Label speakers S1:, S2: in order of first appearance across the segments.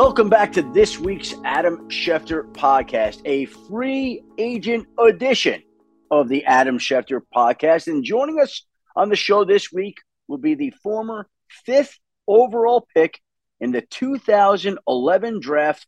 S1: Welcome back to this week's Adam Schefter podcast, a free agent edition of the Adam Schefter podcast. And joining us on the show this week will be the former fifth overall pick in the 2011 draft,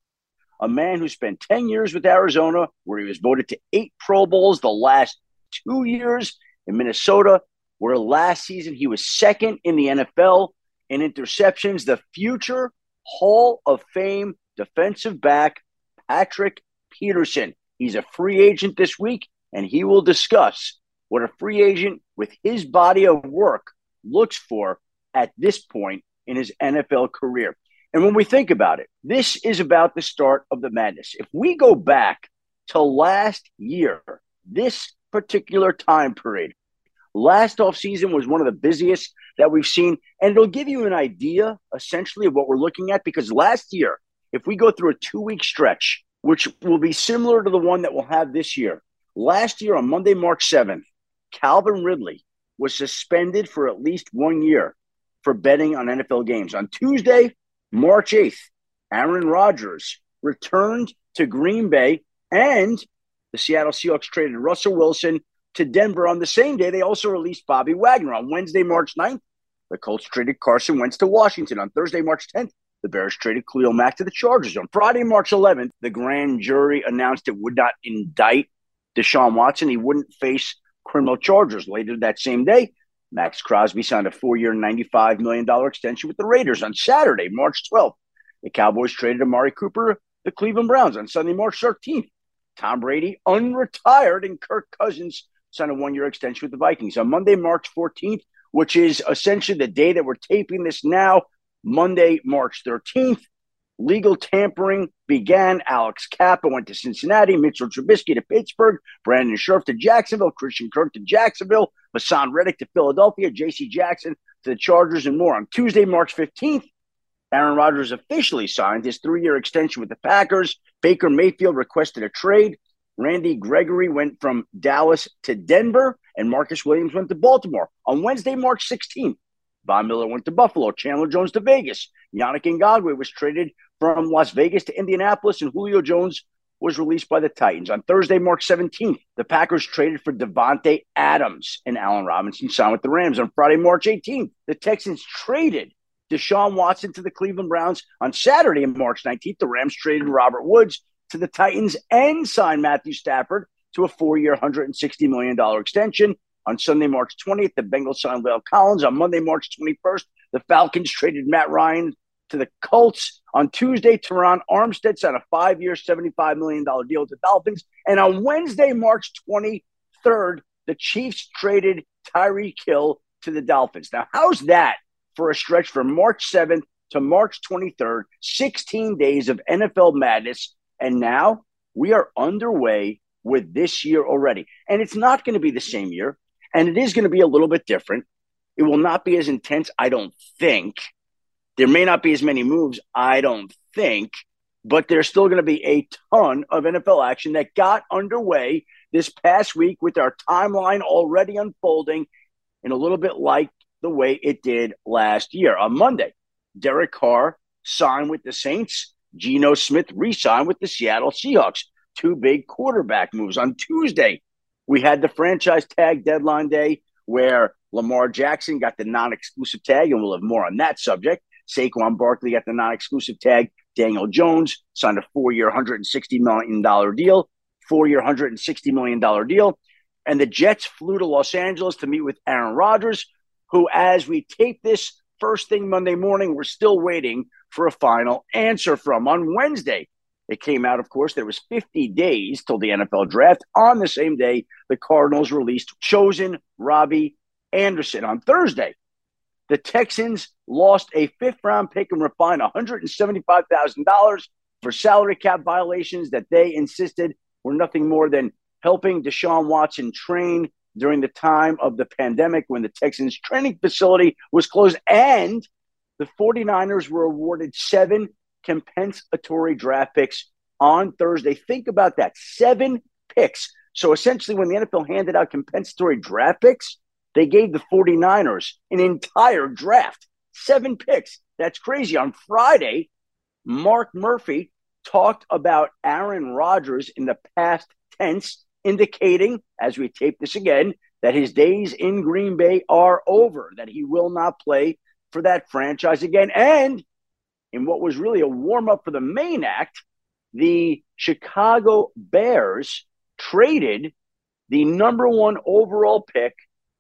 S1: a man who spent 10 years with Arizona, where he was voted to eight Pro Bowls the last two years in Minnesota, where last season he was second in the NFL in interceptions, the future Hall of Fame defensive back, Patrick Peterson. He's a free agent this week, and he will discuss what a free agent with his body of work looks for at this point in his NFL career. And when we think about it, this is about the start of the madness. If we go back to last year, this particular time period, last offseason was one of the busiest that we've seen. And it'll give you an idea, essentially, of what we're looking at. Because last year, if we go through a two week stretch, which will be similar to the one that we'll have this year, last year on Monday, March 7th, Calvin Ridley was suspended for at least one year for betting on NFL games. On Tuesday, March 8th, Aaron Rodgers returned to Green Bay and the Seattle Seahawks traded Russell Wilson to Denver on the same day. They also released Bobby Wagner. On Wednesday, March 9th, the Colts traded Carson Wentz to Washington. On Thursday, March 10th, the Bears traded Khalil Mack to the Chargers. On Friday, March 11th, the grand jury announced it would not indict Deshaun Watson. He wouldn't face criminal charges. Later that same day, Maxx Crosby signed a four year, $95 million extension with the Raiders. On Saturday, March 12th, the Cowboys traded Amari Cooper, to the Cleveland Browns. On Sunday, March 13th, Tom Brady unretired and Kirk Cousins signed a one year extension with the Vikings. On Monday, March 14th, which is essentially the day that we're taping this now, Monday, March 13th, legal tampering began. Alex Cappa went to Cincinnati, Mitchell Trubisky to Pittsburgh, Brandon Scherff to Jacksonville, Christian Kirk to Jacksonville, Haason Reddick to Philadelphia, J.C. Jackson to the Chargers, and more. On Tuesday, March 15th, Aaron Rodgers officially signed his three year extension with the Packers. Baker Mayfield requested a trade. Randy Gregory went from Dallas to Denver, and Marcus Williams went to Baltimore. On Wednesday, March 16th, Von Miller went to Buffalo, Chandler Jones to Vegas. Yannick Ngakoue was traded from Las Vegas to Indianapolis, and Julio Jones was released by the Titans. On Thursday, March 17th, the Packers traded for Davante Adams, and Allen Robinson signed with the Rams. On Friday, March 18th, the Texans traded Deshaun Watson to the Cleveland Browns. On Saturday, March 19th, the Rams traded Robert Woods to the Titans and signed Matthew Stafford to a four year, $160 million extension. On Sunday, March 20th, the Bengals signed La'el Collins. On Monday, March 21st, the Falcons traded Matt Ryan to the Colts. On Tuesday, Terron Armstead signed a five year, $75 million deal with the Dolphins. And on Wednesday, March 23rd, the Chiefs traded Tyreek Hill to the Dolphins. Now, how's that for a stretch from March 7th to March 23rd? 16 days of NFL madness and now we are underway with this year already. And it's not going to be the same year. And it is going to be a little bit different. It will not be as intense, I don't think. There may not be as many moves, I don't think. But there's still going to be a ton of NFL action that got underway this past week with our timeline already unfolding in a little bit like the way it did last year. On Monday, Derek Carr signed with the Saints Geno Smith re signed with the Seattle Seahawks. Two big quarterback moves. On Tuesday, we had the franchise tag deadline day where Lamar Jackson got the non exclusive tag, and we'll have more on that subject. Saquon Barkley got the non exclusive tag. Daniel Jones signed a four year, $160 million deal, four year, $160 million deal. And the Jets flew to Los Angeles to meet with Aaron Rodgers, who, as we tape this first thing Monday morning, we're still waiting for a final answer from. On Wednesday, it came out, of course, there was 50 days till the NFL draft. On the same day, the Cardinals released chosen Robbie Anderson. On Thursday, the Texans lost a fifth round pick and were fined $175,000 for salary cap violations that they insisted were nothing more than helping Deshaun Watson train during the time of the pandemic when the Texans training facility was closed and the 49ers were awarded seven compensatory draft picks on Thursday. Think about that seven picks. So essentially, when the NFL handed out compensatory draft picks, they gave the 49ers an entire draft, seven picks. That's crazy. On Friday, Mark Murphy talked about Aaron Rodgers in the past tense, indicating, as we tape this again, that his days in Green Bay are over, that he will not play for that franchise again. And in what was really a warm up for the main act, the Chicago Bears traded the number one overall pick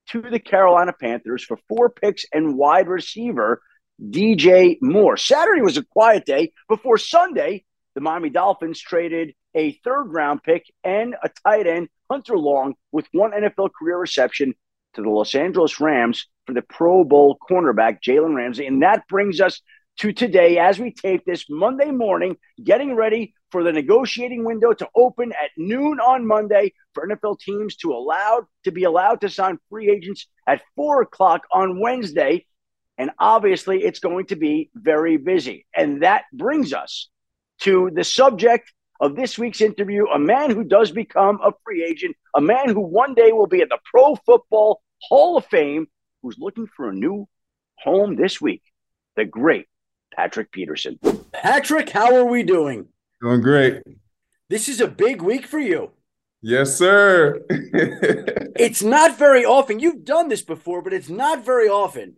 S1: to the Carolina Panthers for four picks and wide receiver DJ Moore. Saturday was a quiet day before Sunday. The Miami Dolphins traded a third round pick and a tight end, Hunter Long, with one NFL career reception to the Los Angeles Rams for the Pro Bowl cornerback, Jalen Ramsey. And that brings us to today as we tape this Monday morning, getting ready for the negotiating window to open at noon on Monday for NFL teams to allow to be allowed to sign free agents at four o'clock on Wednesday. And obviously, it's going to be very busy. And that brings us to the subject of this week's interview a man who does become a free agent, a man who one day will be at the Pro Football Hall of Fame, who's looking for a new home this week, the great Patrick Peterson. Patrick, how are we doing?
S2: Doing great.
S1: This is a big week for you.
S2: Yes, sir.
S1: it's not very often. You've done this before, but it's not very often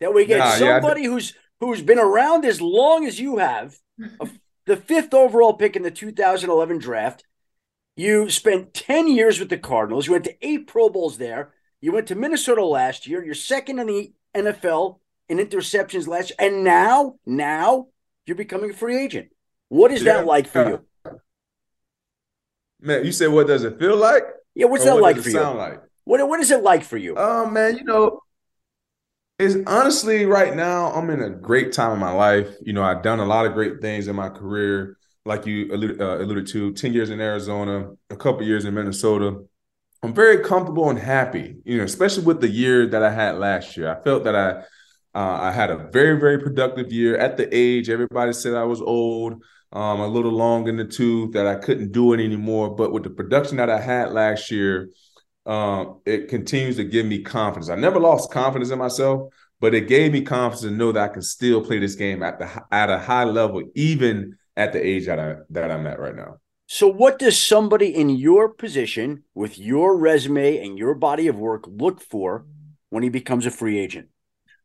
S1: that we get nah, somebody yeah, who's who's been around as long as you have, a, the fifth overall pick in the 2011 draft. You spent 10 years with the Cardinals. You went to eight Pro Bowls there. You went to Minnesota last year. You're second in the NFL in interceptions last year. And now, now you're becoming a free agent. What is yeah. that like for you?
S2: Man, you said what does it feel like?
S1: Yeah, what's that what like for you? Sound like? What what is it like for you?
S2: Oh man, you know, it's honestly right now I'm in a great time in my life. You know, I've done a lot of great things in my career, like you alluded, uh, alluded to. Ten years in Arizona, a couple years in Minnesota. I'm very comfortable and happy. You know, especially with the year that I had last year. I felt that I uh, I had a very, very productive year at the age everybody said I was old, um, a little long in the tooth, that I couldn't do it anymore. But with the production that I had last year, um, it continues to give me confidence. I never lost confidence in myself, but it gave me confidence to know that I can still play this game at the at a high level, even at the age that I that I'm at right now.
S1: So, what does somebody in your position, with your resume and your body of work, look for when he becomes a free agent?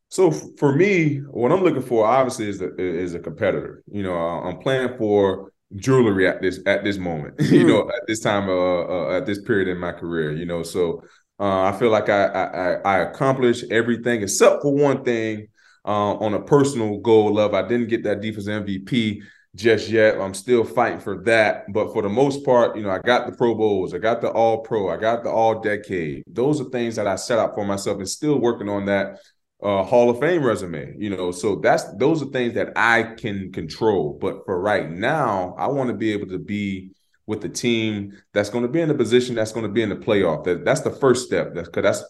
S2: So for me, what I'm looking for obviously is a, is a competitor. You know, I'm playing for jewelry at this at this moment. you know, mm. at this time, uh, uh, at this period in my career. You know, so uh, I feel like I, I I accomplished everything except for one thing. Uh, on a personal goal level, I didn't get that defense MVP just yet. I'm still fighting for that. But for the most part, you know, I got the Pro Bowls, I got the All Pro, I got the All Decade. Those are things that I set up for myself and still working on that uh, Hall of Fame resume. You know, so that's those are things that I can control. But for right now, I want to be able to be with the team that's going to be in a position that's going to be in the playoff. That that's the first step. That's because that's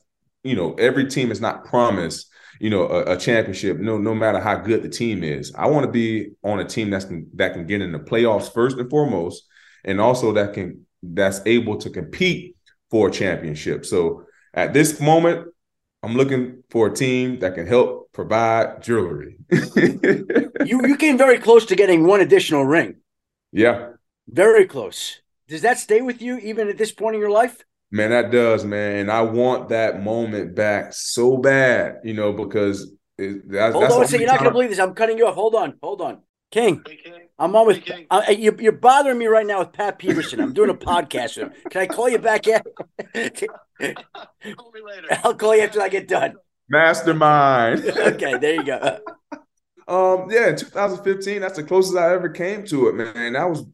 S2: you know every team is not promised you know a, a, championship no no matter how good the team is i want to be on a team that's that can get in the playoffs first and foremost and also that can that's able to compete for a championship so at this moment I'm looking for a team that can help provide jewelry.
S1: you you came very close to getting one additional ring.
S2: Yeah.
S1: Very close. Does that stay with you even at this point in your life?
S2: Man, that does, man. And I want that moment back so bad, you know, because it,
S1: that's, hold that's on, so you're not going to believe this. I'm cutting you off. Hold on, hold on, King. Hey, King. I'm always with. Uh, you, you're bothering me right now with Pat Peterson. I'm doing a podcast with him. Can I call you back? At, call me later. I'll call you after I get done.
S2: Mastermind.
S1: okay, there you go.
S2: Um, yeah, in 2015, that's the closest I ever came to it, man. And That was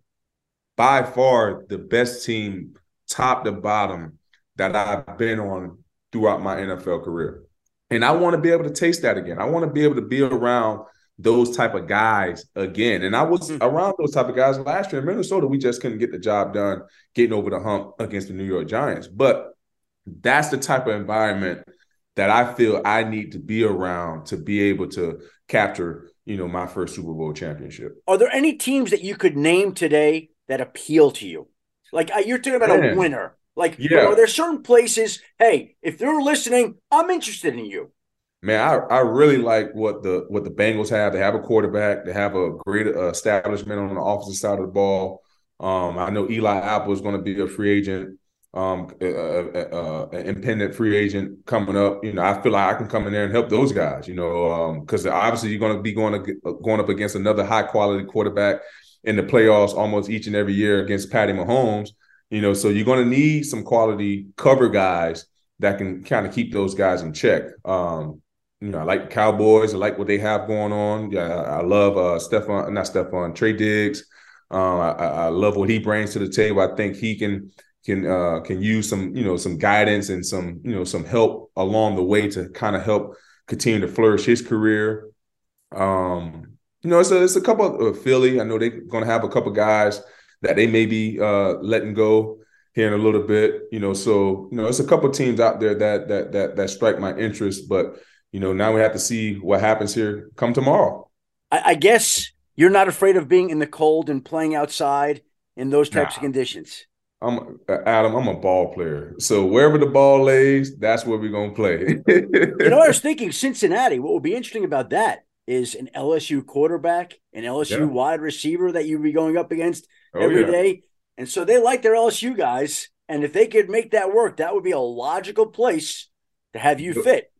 S2: by far the best team, top to bottom, that I've been on throughout my NFL career. And I want to be able to taste that again. I want to be able to be around those type of guys again. And I was mm-hmm. around those type of guys last year in Minnesota. We just couldn't get the job done getting over the hump against the New York Giants. But that's the type of environment that I feel I need to be around to be able to capture, you know, my first Super Bowl championship.
S1: Are there any teams that you could name today that appeal to you? Like you're talking about Man. a winner. Like, yeah. are there certain places? Hey, if they're listening, I'm interested in you.
S2: Man, I, I really like what the what the Bengals have. They have a quarterback. They have a great uh, establishment on the offensive side of the ball. Um, I know Eli Apple is going to be a free agent, um, uh, an independent free agent coming up. You know, I feel like I can come in there and help those guys. You know, because um, obviously you're going to be going to, uh, going up against another high quality quarterback in the playoffs almost each and every year against Patty Mahomes. You know, so you're going to need some quality cover guys that can kind of keep those guys in check. Um, you know, I like the Cowboys. I like what they have going on. Yeah, I, love uh Stefon, not Stefon, Trey Diggs. Um, I, I, love what he brings to the table. I think he can can uh, can use some you know some guidance and some you know some help along the way to kind of help continue to flourish his career. Um, you know, it's a it's a couple of Philly. I know they're going to have a couple guys that they may be uh, letting go here in a little bit. You know, so you know, it's a couple teams out there that that that that strike my interest, but you know, now we have to see what happens here come tomorrow.
S1: I, I guess you're not afraid of being in the cold and playing outside in those types nah. of conditions.
S2: I'm Adam. I'm a ball player, so wherever the ball lays, that's where we're gonna play.
S1: you know, I was thinking Cincinnati. What would be interesting about that is an LSU quarterback, an LSU yeah. wide receiver that you'd be going up against oh, every yeah. day, and so they like their LSU guys. And if they could make that work, that would be a logical place to have you fit.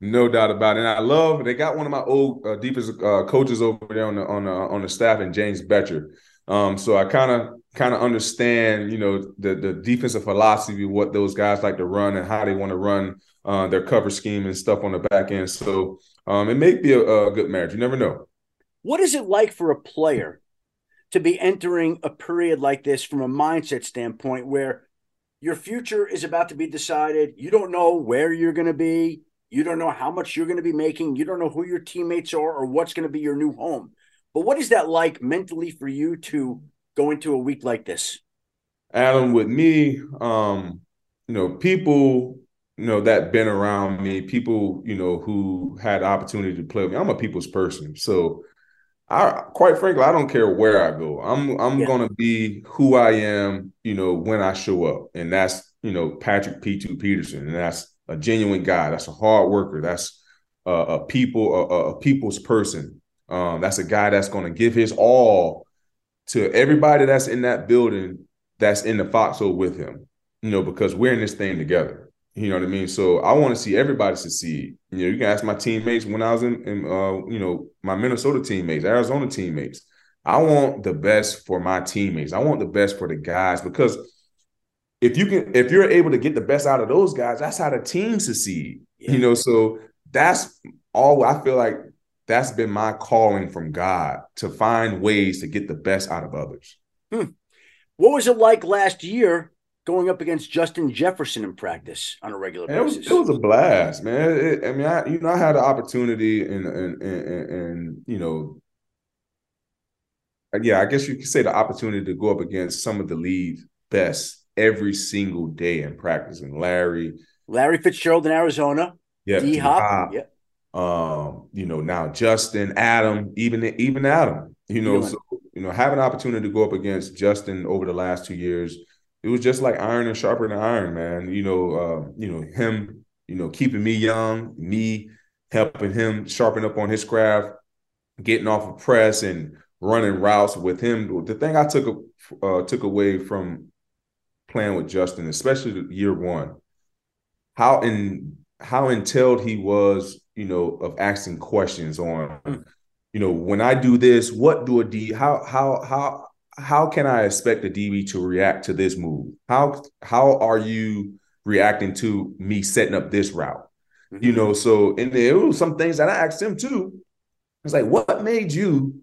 S2: No doubt about it. And I love they got one of my old uh, defensive uh, coaches over there on the on the on the staff, and James Bettcher. Um, so I kind of kind of understand, you know, the the defensive philosophy, what those guys like to run, and how they want to run uh, their cover scheme and stuff on the back end. So um, it may be a, a good marriage. You never know.
S1: What is it like for a player to be entering a period like this from a mindset standpoint, where your future is about to be decided? You don't know where you're going to be you don't know how much you're going to be making. You don't know who your teammates are or what's going to be your new home. But what is that like mentally for you to go into a week like this?
S2: Adam, with me, um, you know, people, you know, that been around me, people, you know, who had opportunity to play with me. I'm a people's person. So I quite frankly, I don't care where I go. I'm I'm yeah. gonna be who I am, you know, when I show up. And that's, you know, Patrick P2 Peterson. And that's a genuine guy. That's a hard worker. That's a, a people a, a, people's person. Um, that's a guy that's going to give his all to everybody that's in that building that's in the foxhole with him. You know, because we're in this thing together. You know what I mean? So I want to see everybody succeed. You know, you can ask my teammates when I was in, in uh, you know, my Minnesota teammates, Arizona teammates. I want the best for my teammates. I want the best for the guys because if you can if you're able to get the best out of those guys that's how the team succeed yeah. you know so that's all i feel like that's been my calling from god to find ways to get the best out of others
S1: hmm. what was it like last year going up against justin jefferson in practice on a regular basis
S2: it was, it was a blast man it, i mean i you know i had the opportunity and and, and, and you know yeah, I guess you could say the opportunity to go up against some of the lead best every single day in practice. And Larry,
S1: Larry Fitzgerald in Arizona,
S2: yeah, D Hop, yeah. Um, you know, now Justin, Adam, even even Adam, you know, so you know, having an opportunity to go up against Justin over the last two years, it was just like iron and sharper than iron, man. You know, uh, you know, him, you know, keeping me young, me helping him sharpen up on his craft, getting off of press and running routes with him. The thing I took uh, took away from playing with Justin, especially year one, how in how entailed he was, you know, of asking questions on, you know, when I do this, what do a D how how how how can I expect a DB to react to this move? How how are you reacting to me setting up this route? Mm-hmm. You know, so and there were some things that I asked him too. It's like, what made you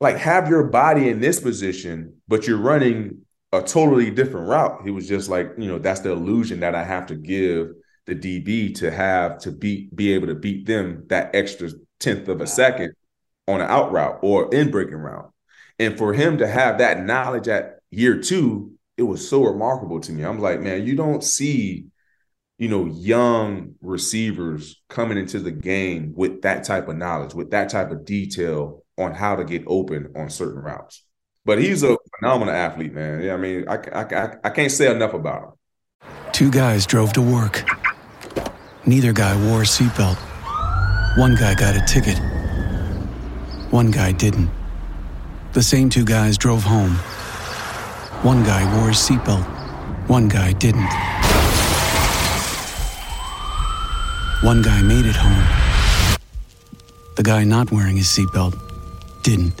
S2: like have your body in this position, but you're running a totally different route. He was just like, you know, that's the illusion that I have to give the DB to have to beat, be able to beat them that extra tenth of a second on an out route or in breaking route. And for him to have that knowledge at year two, it was so remarkable to me. I'm like, man, you don't see, you know, young receivers coming into the game with that type of knowledge, with that type of detail on how to get open on certain routes. But he's a phenomenal athlete, man. Yeah, I mean, I, I, I can't say enough about him.
S3: Two guys drove to work. Neither guy wore a seatbelt. One guy got a ticket. One guy didn't. The same two guys drove home. One guy wore his seatbelt. One guy didn't. One guy made it home. The guy not wearing his seatbelt didn't.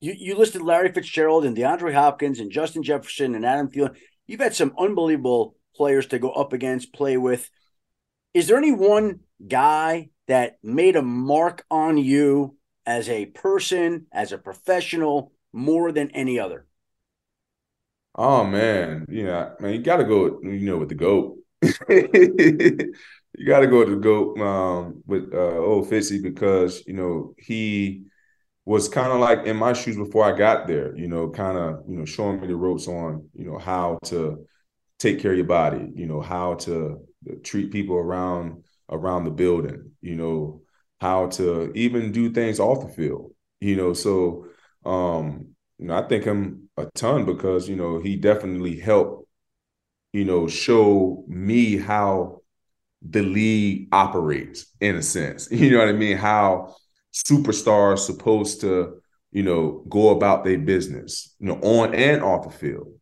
S1: You, you listed Larry Fitzgerald and DeAndre Hopkins and Justin Jefferson and Adam Thielen. You've had some unbelievable players to go up against, play with. Is there any one guy that made a mark on you as a person, as a professional, more than any other?
S2: Oh man, yeah, man, you got to go, you know, with the goat. you got to go to the goat um, with uh, old Fitzy because you know he was kind of like in my shoes before I got there, you know, kind of, you know, showing me the ropes on, you know, how to take care of your body, you know, how to treat people around around the building, you know, how to even do things off the field, you know. So um, you know, I think him a ton because, you know, he definitely helped, you know, show me how the league operates in a sense. You know what I mean? How superstars supposed to, you know, go about their business, you know, on and off the field.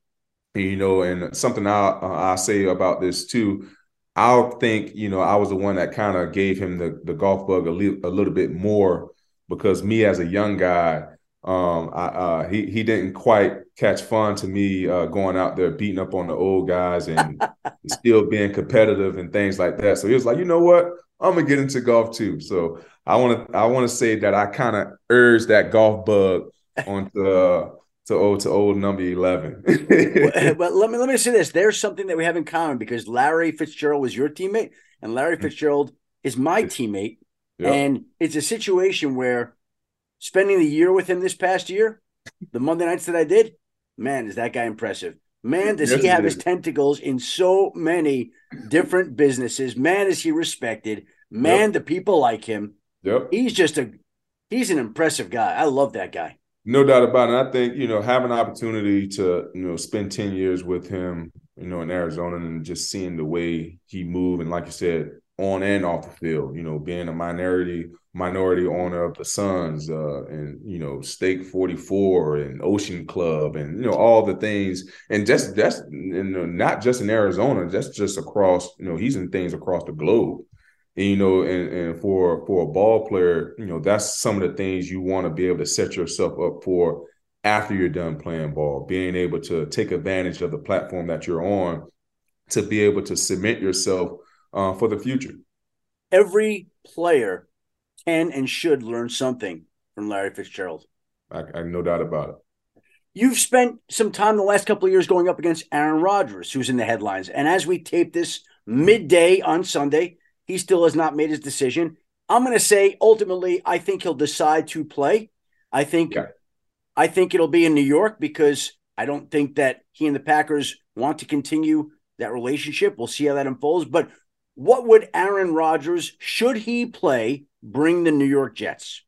S2: And, you know, and something I I say about this too. I think you know I was the one that kind of gave him the the golf bug a, li- a little bit more because me as a young guy, um, I, uh, he he didn't quite catch fun to me uh, going out there beating up on the old guys and still being competitive and things like that. So he was like, you know what, I'm gonna get into golf too. So I want to I want to say that I kind of urged that golf bug onto uh, to old to old number eleven.
S1: but let me let me say this: there's something that we have in common because Larry Fitzgerald was your teammate, and Larry mm-hmm. Fitzgerald is my teammate, yep. and it's a situation where spending the year with him this past year, the Monday nights that I did, man, is that guy impressive. Man, does yes, he have his tentacles in so many different businesses. Man, is he respected. Man, yep. the people like him.
S2: Yep.
S1: He's just a he's an impressive guy. I love that guy.
S2: No doubt about it. I think, you know, having an opportunity to, you know, spend 10 years with him, you know, in Arizona and just seeing the way he moved and like you said, on and off the field, you know, being a minority minority owner of the Suns uh, and you know Steak 44 and Ocean Club and you know all the things and just that's you know, not just in Arizona, that's just across, you know, he's in things across the globe. And, you know, and, and for for a ball player, you know, that's some of the things you want to be able to set yourself up for after you're done playing ball, being able to take advantage of the platform that you're on to be able to cement yourself uh, for the future.
S1: Every player can and should learn something from Larry Fitzgerald.
S2: I, I no doubt about it.
S1: You've spent some time the last couple of years going up against Aaron Rodgers, who's in the headlines. And as we tape this midday on Sunday, he still has not made his decision. I'm going to say ultimately, I think he'll decide to play. I think. I think it'll be in New York because I don't think that he and the Packers want to continue that relationship. We'll see how that unfolds. But what would Aaron Rodgers, should he play, bring the New York Jets?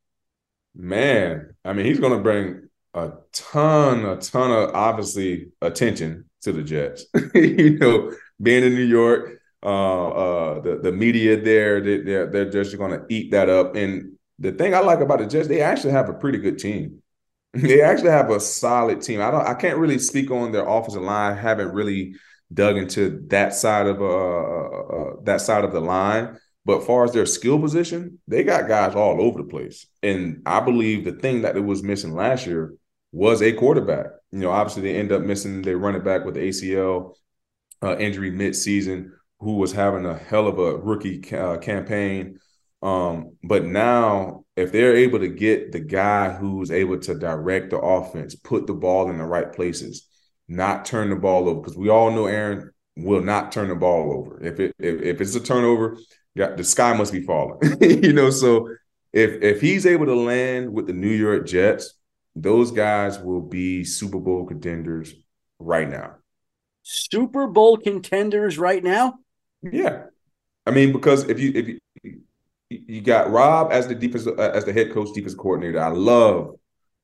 S2: Man, I mean, he's going to bring a ton, a ton of obviously attention to the Jets. you know, being in New York, uh, uh, the the media there, they, they're they're just going to eat that up. And the thing I like about the Jets, they actually have a pretty good team. they actually have a solid team. I don't, I can't really speak on their offensive line. Haven't really dug into that side of uh, uh, uh that side of the line. But far as their skill position, they got guys all over the place. And I believe the thing that it was missing last year was a quarterback. You know, obviously they end up missing their running back with the ACL uh, injury mid-season, who was having a hell of a rookie uh, campaign. Um, but now, if they're able to get the guy who's able to direct the offense, put the ball in the right places, not turn the ball over, because we all know Aaron will not turn the ball over. If it if, if it's a turnover, the sky must be falling. you know, so if if he's able to land with the New York Jets, those guys will be Super Bowl contenders right now.
S1: Super Bowl contenders right now?
S2: Yeah. I mean, because if you if you you got Rob as the defensive uh, as the head coach, defensive coordinator. I love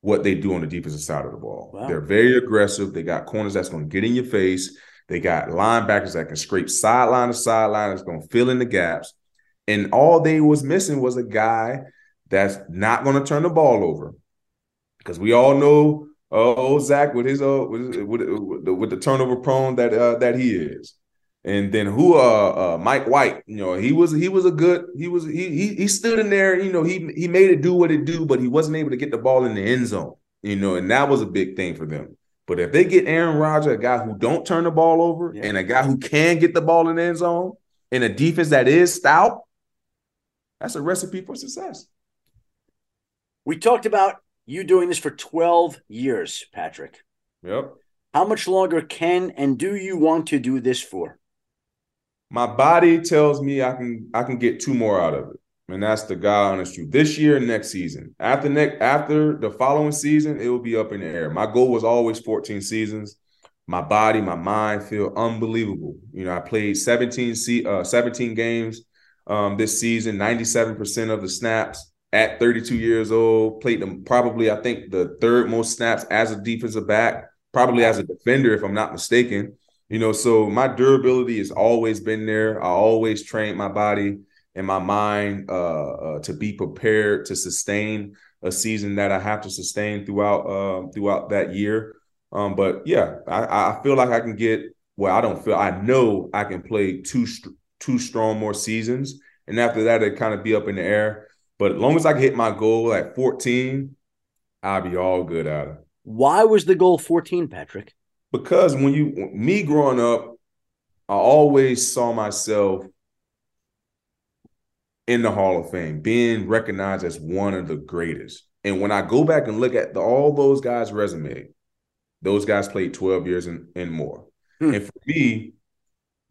S2: what they do on the defensive side of the ball. Wow. They're very aggressive. They got corners that's going to get in your face. They got linebackers that can scrape sideline to sideline. That's going to fill in the gaps. And all they was missing was a guy that's not going to turn the ball over because we all know uh, old Zach with his uh with, with, with, the, with the turnover prone that uh, that he is. And then who uh, uh, Mike White, you know, he was he was a good he was he he he stood in there, you know, he he made it do what it do, but he wasn't able to get the ball in the end zone, you know, and that was a big thing for them. But if they get Aaron Rodgers, a guy who don't turn the ball over, yeah. and a guy who can get the ball in the end zone, and a defense that is stout, that's a recipe for success.
S1: We talked about you doing this for 12 years, Patrick.
S2: Yep.
S1: How much longer can and do you want to do this for?
S2: My body tells me I can I can get two more out of it. And that's the God honest truth. This year next season. After next after the following season, it will be up in the air. My goal was always 14 seasons. My body, my mind feel unbelievable. You know, I played 17 uh, 17 games um, this season, 97% of the snaps at 32 years old, played them probably, I think, the third most snaps as a defensive back, probably as a defender, if I'm not mistaken. You know, so my durability has always been there. I always trained my body and my mind uh, uh, to be prepared to sustain a season that I have to sustain throughout uh, throughout that year. Um, but yeah, I, I feel like I can get. Well, I don't feel. I know I can play two two strong more seasons, and after that, it kind of be up in the air. But as long as I can hit my goal at 14, I'll be all good at it.
S1: Why was the goal 14, Patrick?
S2: Because when you me growing up, I always saw myself in the Hall of Fame, being recognized as one of the greatest. And when I go back and look at the, all those guys' resume, those guys played 12 years and, and more. Hmm. And for me,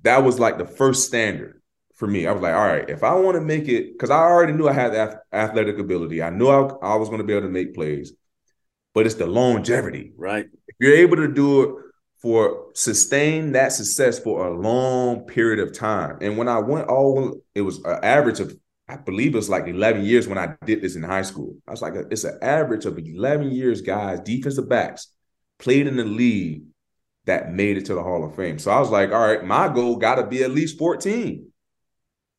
S2: that was like the first standard for me. I was like, all right, if I want to make it, because I already knew I had athletic ability, I knew I, I was going to be able to make plays, but it's the longevity.
S1: Right.
S2: If you're able to do it for sustain that success for a long period of time. And when I went all, it was an average of, I believe it was like 11 years when I did this in high school. I was like, it's an average of 11 years, guys, defensive backs played in the league that made it to the Hall of Fame. So I was like, all right, my goal got to be at least 14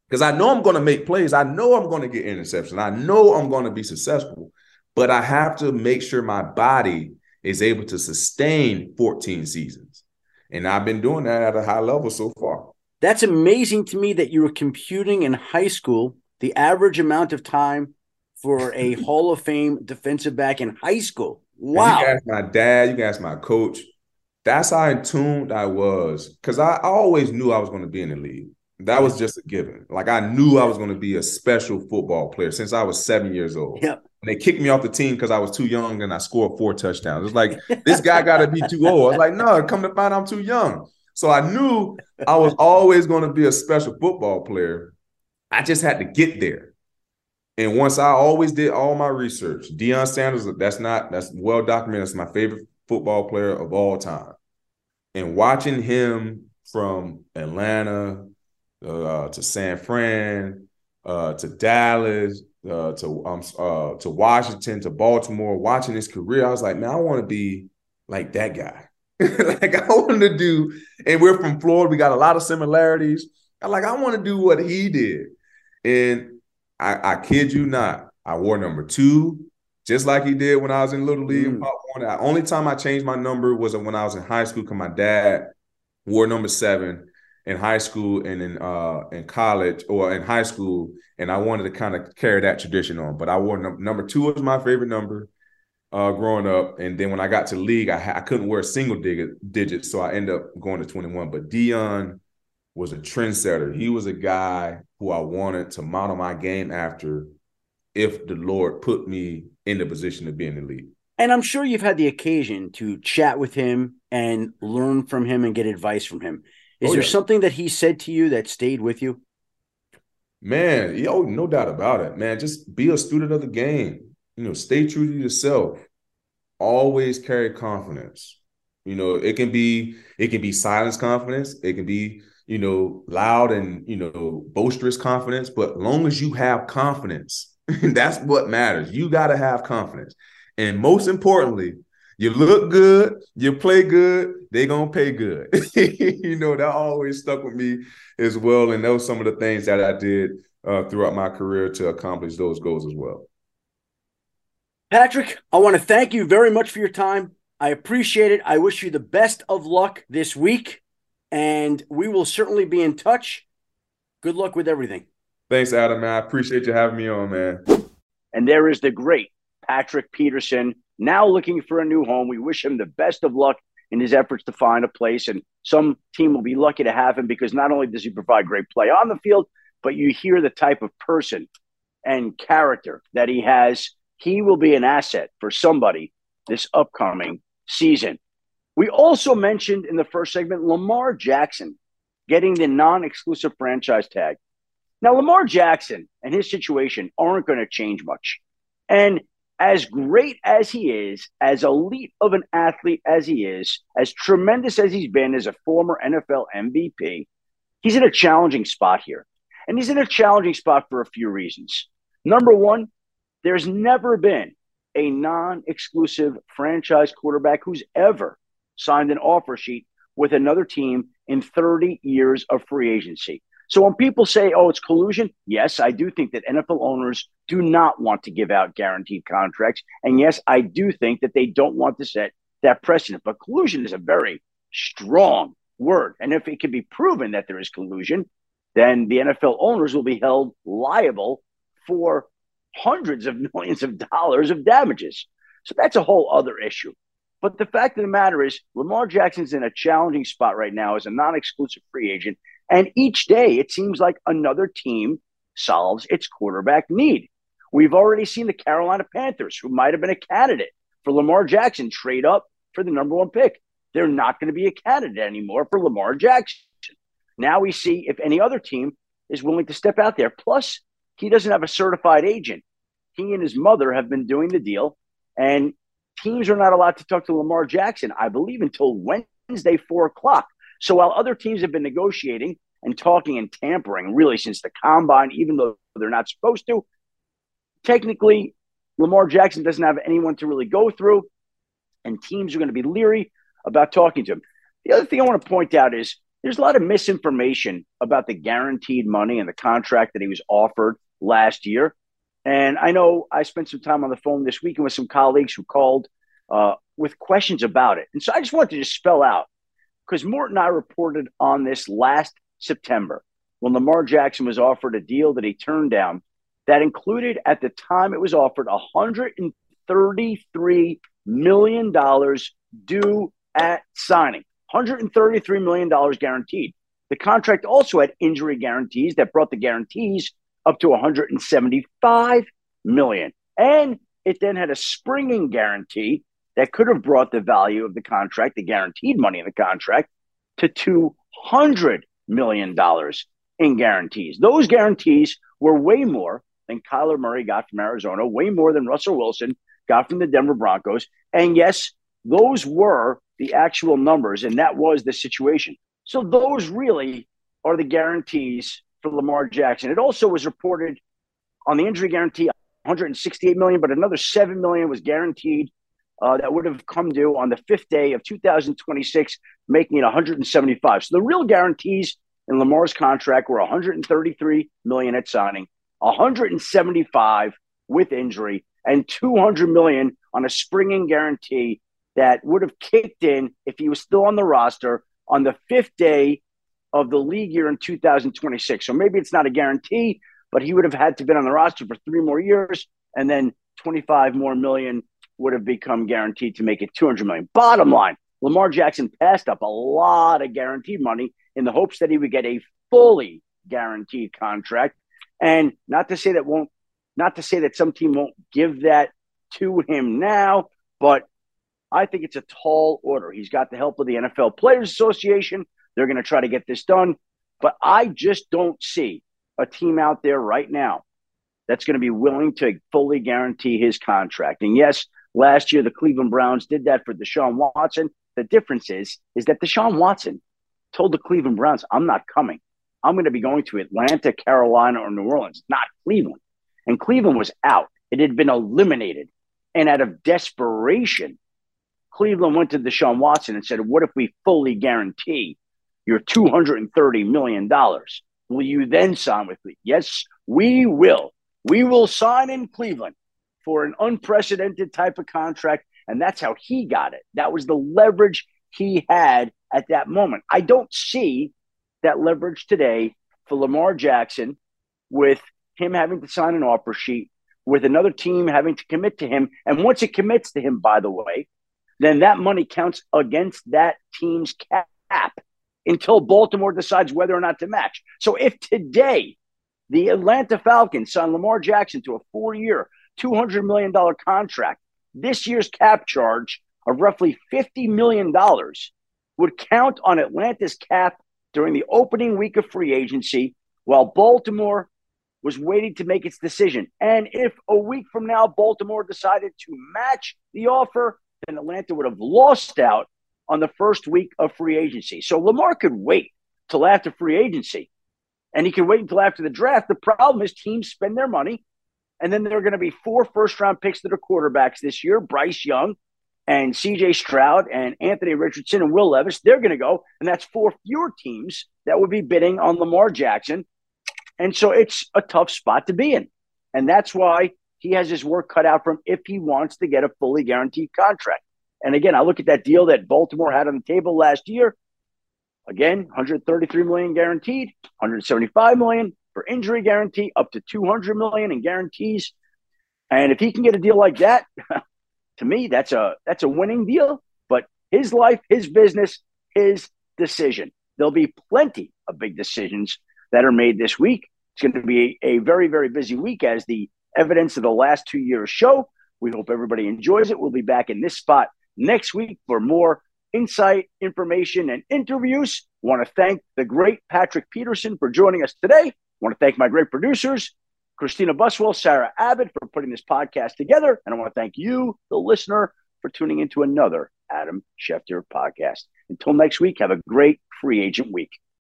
S2: because I know I'm going to make plays. I know I'm going to get interceptions. I know I'm going to be successful, but I have to make sure my body is able to sustain 14 seasons. And I've been doing that at a high level so far.
S1: That's amazing to me that you were computing in high school the average amount of time for a Hall of Fame defensive back in high school. Wow.
S2: You can ask my dad, you can ask my coach. That's how in tuned I was because I, I always knew I was going to be in the league. That was just a given. Like I knew I was going to be a special football player since I was seven years old.
S1: Yep.
S2: And they kicked me off the team because I was too young and I scored four touchdowns. It's like this guy got to be too old. I was like, no, come to find out I'm too young. So I knew I was always going to be a special football player. I just had to get there. And once I always did all my research, Deion Sanders, that's not that's well documented. It's my favorite football player of all time. And watching him from Atlanta uh, to San Fran uh, to Dallas uh, to um, uh, to Washington to Baltimore, watching his career, I was like, man, I want to be like that guy. like I want to do, and we're from Florida. We got a lot of similarities. I like I want to do what he did, and I, I kid you not, I wore number two, just like he did when I was in Little League. Mm. The only time I changed my number was when I was in high school because my dad wore number seven in high school and in uh in college or in high school, and I wanted to kind of carry that tradition on. But I wore num- number two was my favorite number uh, growing up, and then when I got to league, I, ha- I couldn't wear a single digit digits, so I ended up going to twenty one. But Deion was a trendsetter. He was a guy who I wanted to model my game after if the Lord put me in the position to be in the league.
S1: And I'm sure you've had the occasion to chat with him and learn from him and get advice from him. Oh, Is oh, there yeah. something that he said to you that stayed with you?
S2: Man, yo, oh, no doubt about it, man. Just be a student of the game. You know, stay true to yourself. Always carry confidence. You know, it can be it can be silence confidence. It can be you know loud and you know boisterous confidence. But long as you have confidence, that's what matters. You got to have confidence, and most importantly, you look good, you play good, they gonna pay good. you know, that always stuck with me as well. And those some of the things that I did uh, throughout my career to accomplish those goals as well.
S1: Patrick, I want to thank you very much for your time. I appreciate it. I wish you the best of luck this week, and we will certainly be in touch. Good luck with everything.
S2: Thanks, Adam. Man. I appreciate you having me on, man.
S1: And there is the great Patrick Peterson now looking for a new home. We wish him the best of luck in his efforts to find a place. And some team will be lucky to have him because not only does he provide great play on the field, but you hear the type of person and character that he has. He will be an asset for somebody this upcoming season. We also mentioned in the first segment Lamar Jackson getting the non exclusive franchise tag. Now, Lamar Jackson and his situation aren't going to change much. And as great as he is, as elite of an athlete as he is, as tremendous as he's been as a former NFL MVP, he's in a challenging spot here. And he's in a challenging spot for a few reasons. Number one, there's never been a non exclusive franchise quarterback who's ever signed an offer sheet with another team in 30 years of free agency. So when people say, oh, it's collusion, yes, I do think that NFL owners do not want to give out guaranteed contracts. And yes, I do think that they don't want to set that precedent. But collusion is a very strong word. And if it can be proven that there is collusion, then the NFL owners will be held liable for hundreds of millions of dollars of damages. So that's a whole other issue. But the fact of the matter is, Lamar Jackson's in a challenging spot right now as a non exclusive free agent. And each day, it seems like another team solves its quarterback need. We've already seen the Carolina Panthers, who might have been a candidate for Lamar Jackson, trade up for the number one pick. They're not going to be a candidate anymore for Lamar Jackson. Now we see if any other team is willing to step out there. Plus, he doesn't have a certified agent. He and his mother have been doing the deal, and teams are not allowed to talk to Lamar Jackson, I believe, until Wednesday, four o'clock. So while other teams have been negotiating and talking and tampering really since the combine, even though they're not supposed to, technically, Lamar Jackson doesn't have anyone to really go through, and teams are going to be leery about talking to him. The other thing I want to point out is there's a lot of misinformation about the guaranteed money and the contract that he was offered last year. And I know I spent some time on the phone this weekend with some colleagues who called uh, with questions about it. And so I just wanted to just spell out because Morton and I reported on this last September when Lamar Jackson was offered a deal that he turned down that included at the time it was offered $133 million due at signing. $133 million guaranteed. The contract also had injury guarantees that brought the guarantees up to 175 million. And it then had a springing guarantee that could have brought the value of the contract, the guaranteed money in the contract, to 200 million dollars in guarantees. Those guarantees were way more than Kyler Murray got from Arizona, way more than Russell Wilson got from the Denver Broncos. And yes, those were the actual numbers, and that was the situation. So those really are the guarantees for Lamar Jackson. It also was reported on the injury guarantee 168 million, but another 7 million was guaranteed uh, that would have come due on the fifth day of 2026, making it 175. So the real guarantees in Lamar's contract were 133 million at signing, 175 with injury, and 200 million on a springing guarantee that would have kicked in if he was still on the roster on the fifth day of the league year in 2026. So maybe it's not a guarantee, but he would have had to been on the roster for three more years, and then 25 more million would have become guaranteed to make it 200 million. Bottom line, Lamar Jackson passed up a lot of guaranteed money in the hopes that he would get a fully guaranteed contract. And not to say that won't, not to say that some team won't give that to him now, but I think it's a tall order. He's got the help of the NFL Players Association. They're going to try to get this done. But I just don't see a team out there right now that's going to be willing to fully guarantee his contract. And yes, last year the Cleveland Browns did that for Deshaun Watson. The difference is, is that Deshaun Watson told the Cleveland Browns, I'm not coming. I'm going to be going to Atlanta, Carolina, or New Orleans, not Cleveland. And Cleveland was out. It had been eliminated. And out of desperation, Cleveland went to Deshaun Watson and said, What if we fully guarantee your $230 million? Will you then sign with me? Yes, we will. We will sign in Cleveland for an unprecedented type of contract. And that's how he got it. That was the leverage he had at that moment. I don't see that leverage today for Lamar Jackson with him having to sign an offer sheet, with another team having to commit to him. And once it commits to him, by the way, then that money counts against that team's cap until Baltimore decides whether or not to match. So if today the Atlanta Falcons sign Lamar Jackson to a four year, $200 million contract, this year's cap charge of roughly $50 million would count on Atlanta's cap during the opening week of free agency while Baltimore was waiting to make its decision. And if a week from now Baltimore decided to match the offer, then Atlanta would have lost out on the first week of free agency. So Lamar could wait till after free agency and he can wait until after the draft. The problem is teams spend their money and then there are going to be four first round picks that are quarterbacks this year Bryce Young and CJ Stroud and Anthony Richardson and Will Levis. They're going to go. And that's four fewer teams that would be bidding on Lamar Jackson. And so it's a tough spot to be in. And that's why he has his work cut out for him if he wants to get a fully guaranteed contract. And again, I look at that deal that Baltimore had on the table last year. Again, 133 million guaranteed, 175 million for injury guarantee, up to 200 million in guarantees. And if he can get a deal like that, to me, that's a that's a winning deal. But his life, his business, his decision. There'll be plenty of big decisions that are made this week. It's going to be a, very, very busy week as the evidence of the last two years show. We hope everybody enjoys it. We'll be back in this spot next week for more insight, information, and interviews. Want to thank the great Patrick Peterson for joining us today. I want to thank my great producers, Christina Buswell, Sarah Abbott, for putting this podcast together. And I want to thank you, the listener, for tuning into another Adam Schefter podcast. Until next week, have a great free agent week.